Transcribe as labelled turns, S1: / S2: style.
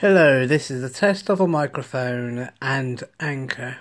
S1: Hello, this is a test of a microphone and Anchor.